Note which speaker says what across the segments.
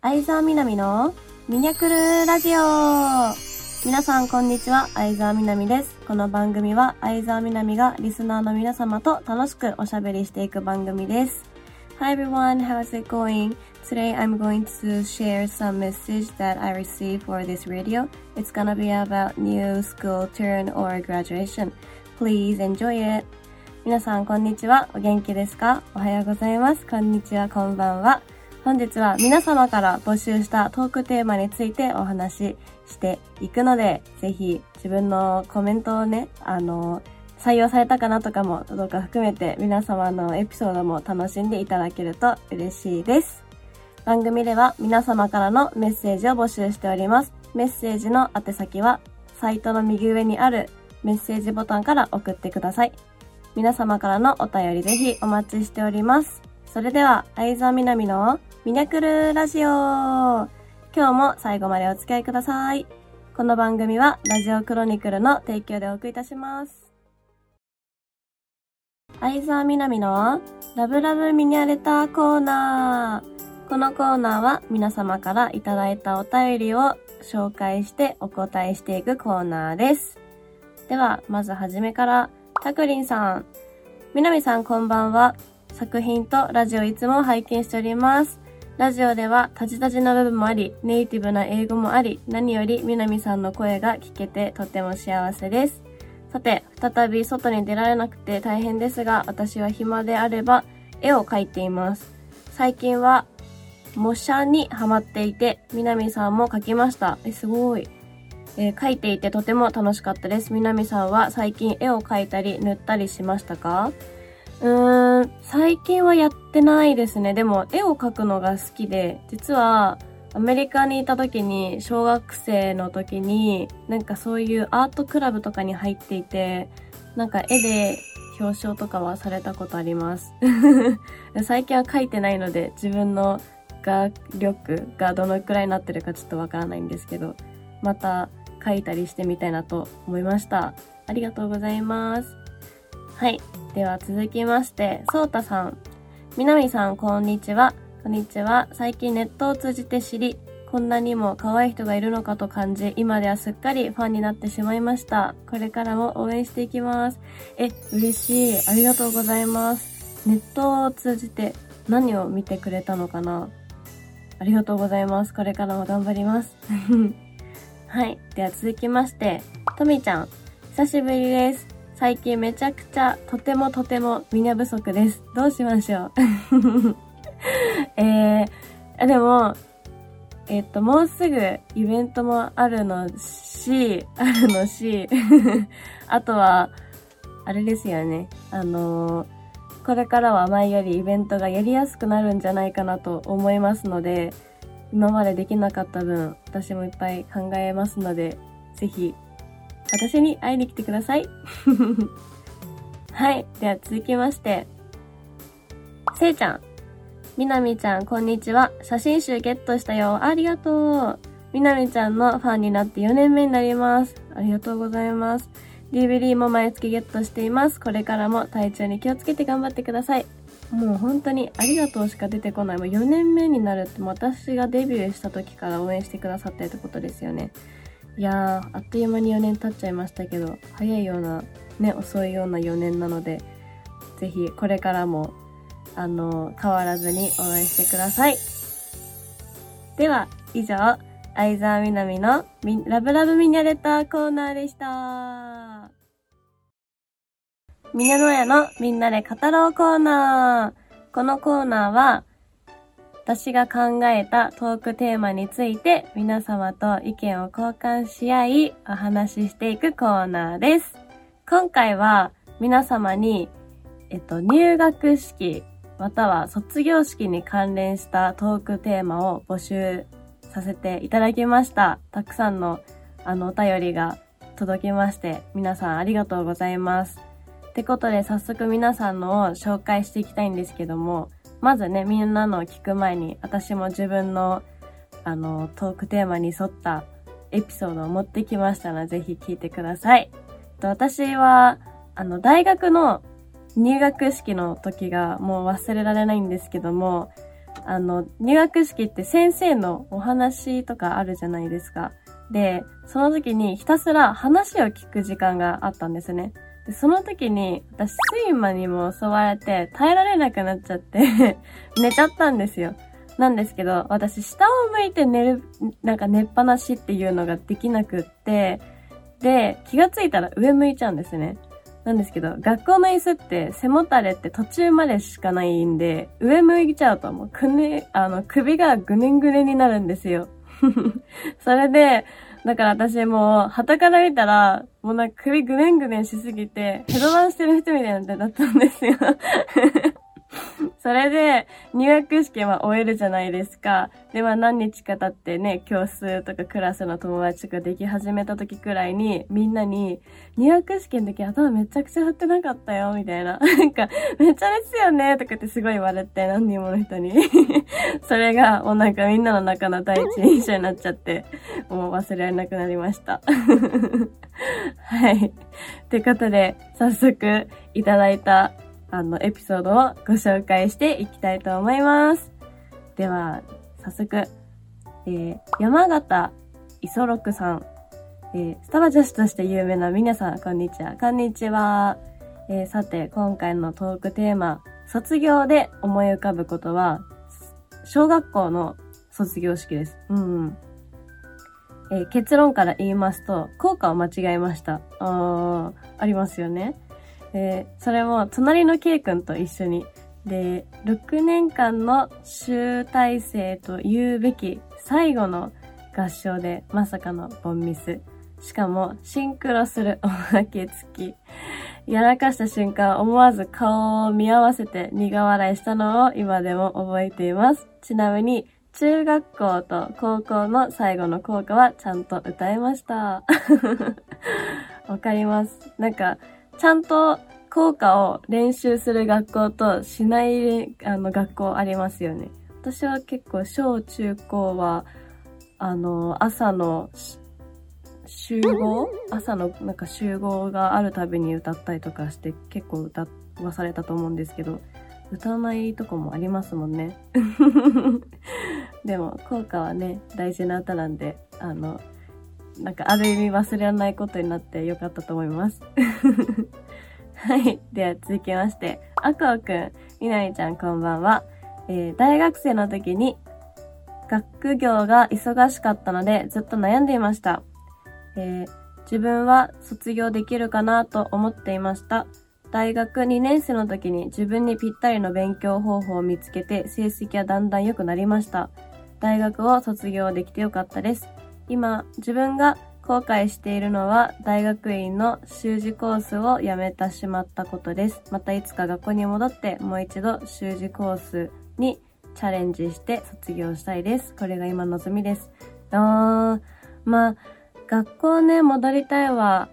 Speaker 1: 相沢みなみのミニャクルラジオ皆さんこんにちは、相沢みなみです。この番組は相沢みなみがリスナーの皆様と楽しくおしゃべりしていく番組です。Hi everyone, how's it going? Today I'm going to share some message that I received for this radio. It's gonna be about new school turn or graduation. Please enjoy it. 皆さんこんにちは。お元気ですかおはようございます。こんにちは、こんばんは。本日は皆様から募集したトークテーマについてお話ししていくので、ぜひ自分のコメントをね、あの、採用されたかなとかもどうか含めて皆様のエピソードも楽しんでいただけると嬉しいです。番組では皆様からのメッセージを募集しております。メッセージの宛先はサイトの右上にあるメッセージボタンから送ってください。皆様からのお便りぜひお待ちしております。それでは、相沢みなみのミニャクルラジオ今日も最後までお付き合いください。この番組はラジオクロニクルの提供でお送りいたします。相沢みなみのラブラブミニャレターコーナー。このコーナーは皆様からいただいたお便りを紹介してお答えしていくコーナーです。では、まずはじめから、たくりんさん。みなみさんこんばんは。作品とラジオいつも拝見しております。ラジオではタジタジな部分もあり、ネイティブな英語もあり、何よりみなみさんの声が聞けてとても幸せです。さて、再び外に出られなくて大変ですが、私は暇であれば絵を描いています。最近は模写にハマっていて、みなみさんも描きました。え、すごい。えー描いていてとても楽しかったです。みなみさんは最近絵を描いたり塗ったりしましたか？うーん、最近はやってないですね。でも絵を描くのが好きで、実はアメリカにいた時に、小学生の時に、なんかそういうアートクラブとかに入っていて、なんか絵で表彰とかはされたことあります。最近は描いてないので、自分の画力がどのくらいになってるかちょっとわからないんですけど、また描いたりしてみたいなと思いました。ありがとうございます。はい。では続きまして、そうたさん。みなみさん、こんにちは。こんにちは。最近ネットを通じて知り、こんなにも可愛い人がいるのかと感じ、今ではすっかりファンになってしまいました。これからも応援していきます。え、嬉しい。ありがとうございます。ネットを通じて何を見てくれたのかなありがとうございます。これからも頑張ります。はい。では続きまして、とみちゃん。久しぶりです。最近めちゃくちゃとてもとてもミニャ不足です。どうしましょう？えー、でも、えっと、もうすぐイベントもあるのし、あるのし、あとは、あれですよね。あのーこれからは前よりイベントがやりやすくなるんじゃないかなと思いますので、今までできなかった分、私もいっぱい考えますので、ぜひ、私に会いに来てください。はい。では続きまして、せいちゃん。みなみちゃん、こんにちは。写真集ゲットしたよ。ありがとう。みなみちゃんのファンになって4年目になります。ありがとうございます。DVD も毎月ゲットしています。これからも体調に気をつけて頑張ってください。もう本当にありがとうしか出てこない。もう4年目になるって私がデビューした時から応援してくださってってことですよね。いやー、あっという間に4年経っちゃいましたけど、早いような、ね、遅いような4年なので、ぜひこれからも、あの、変わらずに応援してください。では、以上、相沢みなみのみラブラブミニャレターコーナーでした。みなのやのみんなで語ろうコーナー。このコーナーは、私が考えたトークテーマについて皆様と意見を交換し合いお話ししていくコーナーです。今回は皆様に、えっと、入学式または卒業式に関連したトークテーマを募集させていただきました。たくさんのあのお便りが届きまして、皆さんありがとうございます。ってことで早速皆さんのを紹介していきたいんですけども、まずね、みんなのを聞く前に、私も自分の、あの、トークテーマに沿ったエピソードを持ってきましたので、ぜひ聞いてください。私は、あの、大学の入学式の時がもう忘れられないんですけども、あの、入学式って先生のお話とかあるじゃないですか。で、その時にひたすら話を聞く時間があったんですね。で、その時に、私、睡魔にも襲われて、耐えられなくなっちゃって 寝ちゃったんですよ。なんですけど、私、下を向いて寝る、なんか寝っぱなしっていうのができなくって、で、気がついたら上向いちゃうんですね。なんですけど、学校の椅子って背もたれって途中までしかないんで、上向いちゃうともうくね、あの、首がぐねんぐねになるんですよ。それで、だから私もう、旗から見たら、もうなんか首ぐねんぐねんしすぎて、ヘドバンしてる人みたいなだったんですよ。それで、入学式は終えるじゃないですか。で、まあ何日か経ってね、教室とかクラスの友達とかでき始めた時くらいに、みんなに、入学式の時頭めちゃくちゃ振ってなかったよ、みたいな。なんか、めっちゃですよね、とかってすごい言われて、何人もの人に。それが、もうなんかみんなの中の第一印象になっちゃって、もう忘れられなくなりました。はい。ということで、早速、いただいたあの、エピソードをご紹介していきたいと思います。では、早速、えー、山形磯六さん、えー、スタバ女子として有名な皆さん、こんにちは。こんにちは。えー、さて、今回のトークテーマ、卒業で思い浮かぶことは、小学校の卒業式です。うん、うん。えー、結論から言いますと、効果を間違えました。あありますよね。で、それも隣の K 君と一緒に。で、6年間の集大成と言うべき最後の合唱でまさかのボンミス。しかも、シンクロするおまけ付き。やらかした瞬間、思わず顔を見合わせて苦笑いしたのを今でも覚えています。ちなみに、中学校と高校の最後の校歌はちゃんと歌えました。わかります。なんか、ちゃんと効果を練習する学校としないあの学校ありますよね。私は結構小中高は、あの、朝の集合？朝のなんか集合があるたびに歌ったりとかして結構歌わされたと思うんですけど、歌わないとこもありますもんね。でも、効果はね、大事な歌なんで、あの、なんかある意味忘れらないことになってよかったと思います。はい。では続きまして、あこうくん、みなりちゃんこんばんは。えー、大学生の時に学業が忙しかったのでずっと悩んでいました。えー、自分は卒業できるかなと思っていました。大学2年生の時に自分にぴったりの勉強方法を見つけて成績はだんだん良くなりました。大学を卒業できてよかったです。今、自分が後悔しているのは大学院の修士コースを辞めてしまったことです。またいつか学校に戻ってもう一度修士コースにチャレンジして卒業したいです。これが今望みです。あー、まあ、学校ね、戻りたいわ。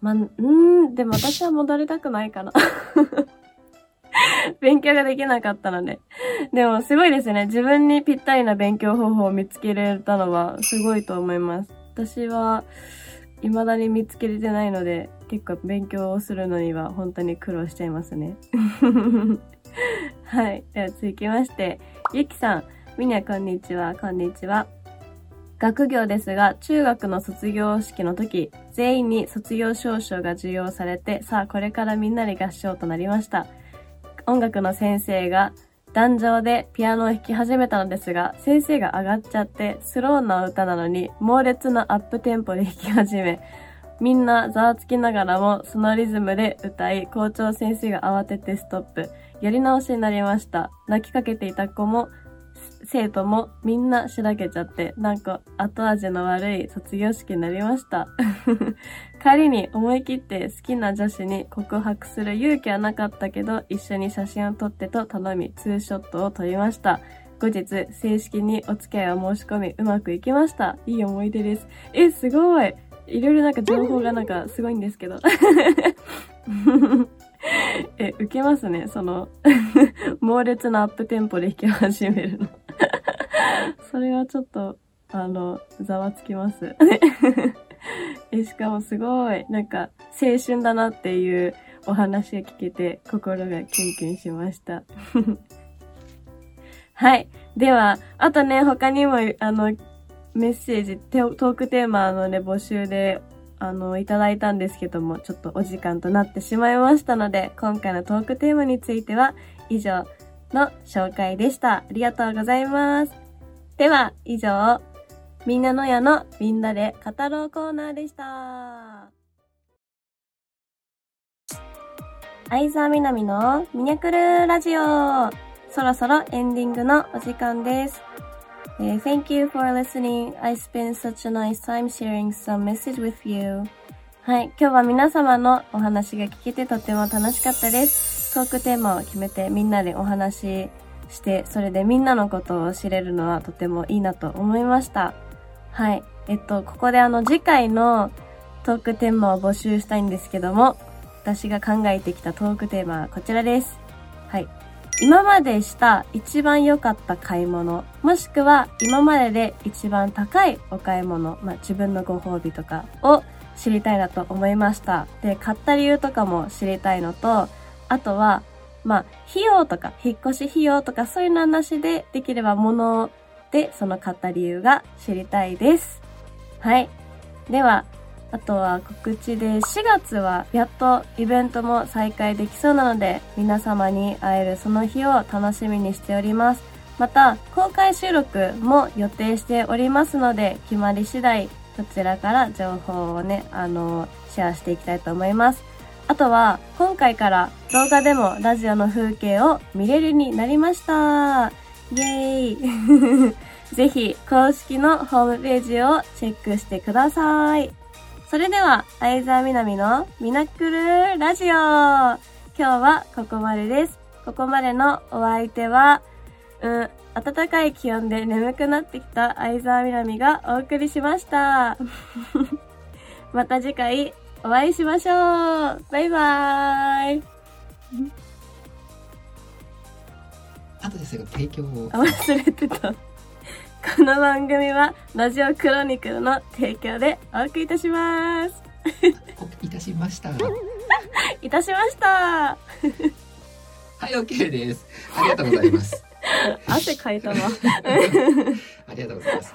Speaker 1: まあ、んでも私は戻りたくないかな。勉強ができなかったので。でもすごいですね。自分にぴったりな勉強方法を見つけられたのはすごいと思います。私は未だに見つけれてないので、結構勉強をするのには本当に苦労しちゃいますね。はい。では続きまして、ゆきさん、みにゃこんにちは、こんにちは。学業ですが、中学の卒業式の時、全員に卒業証書が授与されて、さあこれからみんなで合唱となりました。音楽の先生が壇上でピアノを弾き始めたのですが、先生が上がっちゃってスローな歌なのに猛烈なアップテンポで弾き始め、みんなざわつきながらもそのリズムで歌い、校長先生が慌ててストップ。やり直しになりました。泣きかけていた子も生徒もみんなしらけちゃって、なんか後味の悪い卒業式になりました。帰りに思い切って好きな女子に告白する勇気はなかったけど、一緒に写真を撮ってと頼み、ツーショットを撮りました。後日、正式にお付き合いを申し込み、うまくいきました。いい思い出です。え、すごいいろいろなんか情報がなんかすごいんですけど。え、受けますね。その 猛烈なアップテンポで弾き始めるの それはちょっと、あの、ざわつきます え、しかもすごい、なんか、青春だなっていうお話が聞けて、心がキュンキュンしました。はい。では、あとね、他にも、あの、メッセージ、トークテーマのね、募集で、あの、いただいたんですけども、ちょっとお時間となってしまいましたので、今回のトークテーマについては、以上の紹介でした。ありがとうございます。では、以上、みんなのやのみんなで語ろうコーナーでした。相沢みなみのミニャクルラジオ。そろそろエンディングのお時間です。Uh, thank you for listening. I spent such a nice time sharing some message with you. はい。今日は皆様のお話が聞けてとても楽しかったです。トークテーマを決めてみんなでお話して、それでみんなのことを知れるのはとてもいいなと思いました。はい。えっと、ここであの次回のトークテーマを募集したいんですけども、私が考えてきたトークテーマはこちらです。はい。今までした一番良かった買い物、もしくは今までで一番高いお買い物、まあ、自分のご褒美とかを知りたいなと思いました。で、買った理由とかも知りたいのと、あとは、まあ、費用とか、引っ越し費用とかそういうの話で、できれば物でその買った理由が知りたいです。はい。では、あとは告知で4月はやっとイベントも再開できそうなので皆様に会えるその日を楽しみにしております。また公開収録も予定しておりますので決まり次第こちらから情報をね、あの、シェアしていきたいと思います。あとは今回から動画でもラジオの風景を見れるになりました。イェーイ ぜひ公式のホームページをチェックしてください。それでは、相沢みなみのミナクルラジオ今日はここまでです。ここまでのお相手は、うん、暖かい気温で眠くなってきた相沢みなみがお送りしました。また次回お会いしましょうバイバーイ
Speaker 2: 後で最後提供を。
Speaker 1: 忘れてた。この番組はラジオクロニクルの提供でお送りいたします。
Speaker 2: いたしました。
Speaker 1: いたしました。
Speaker 2: はい、OK です。ありがとうございます。
Speaker 1: 汗かいたわ。
Speaker 2: ありがとうございます。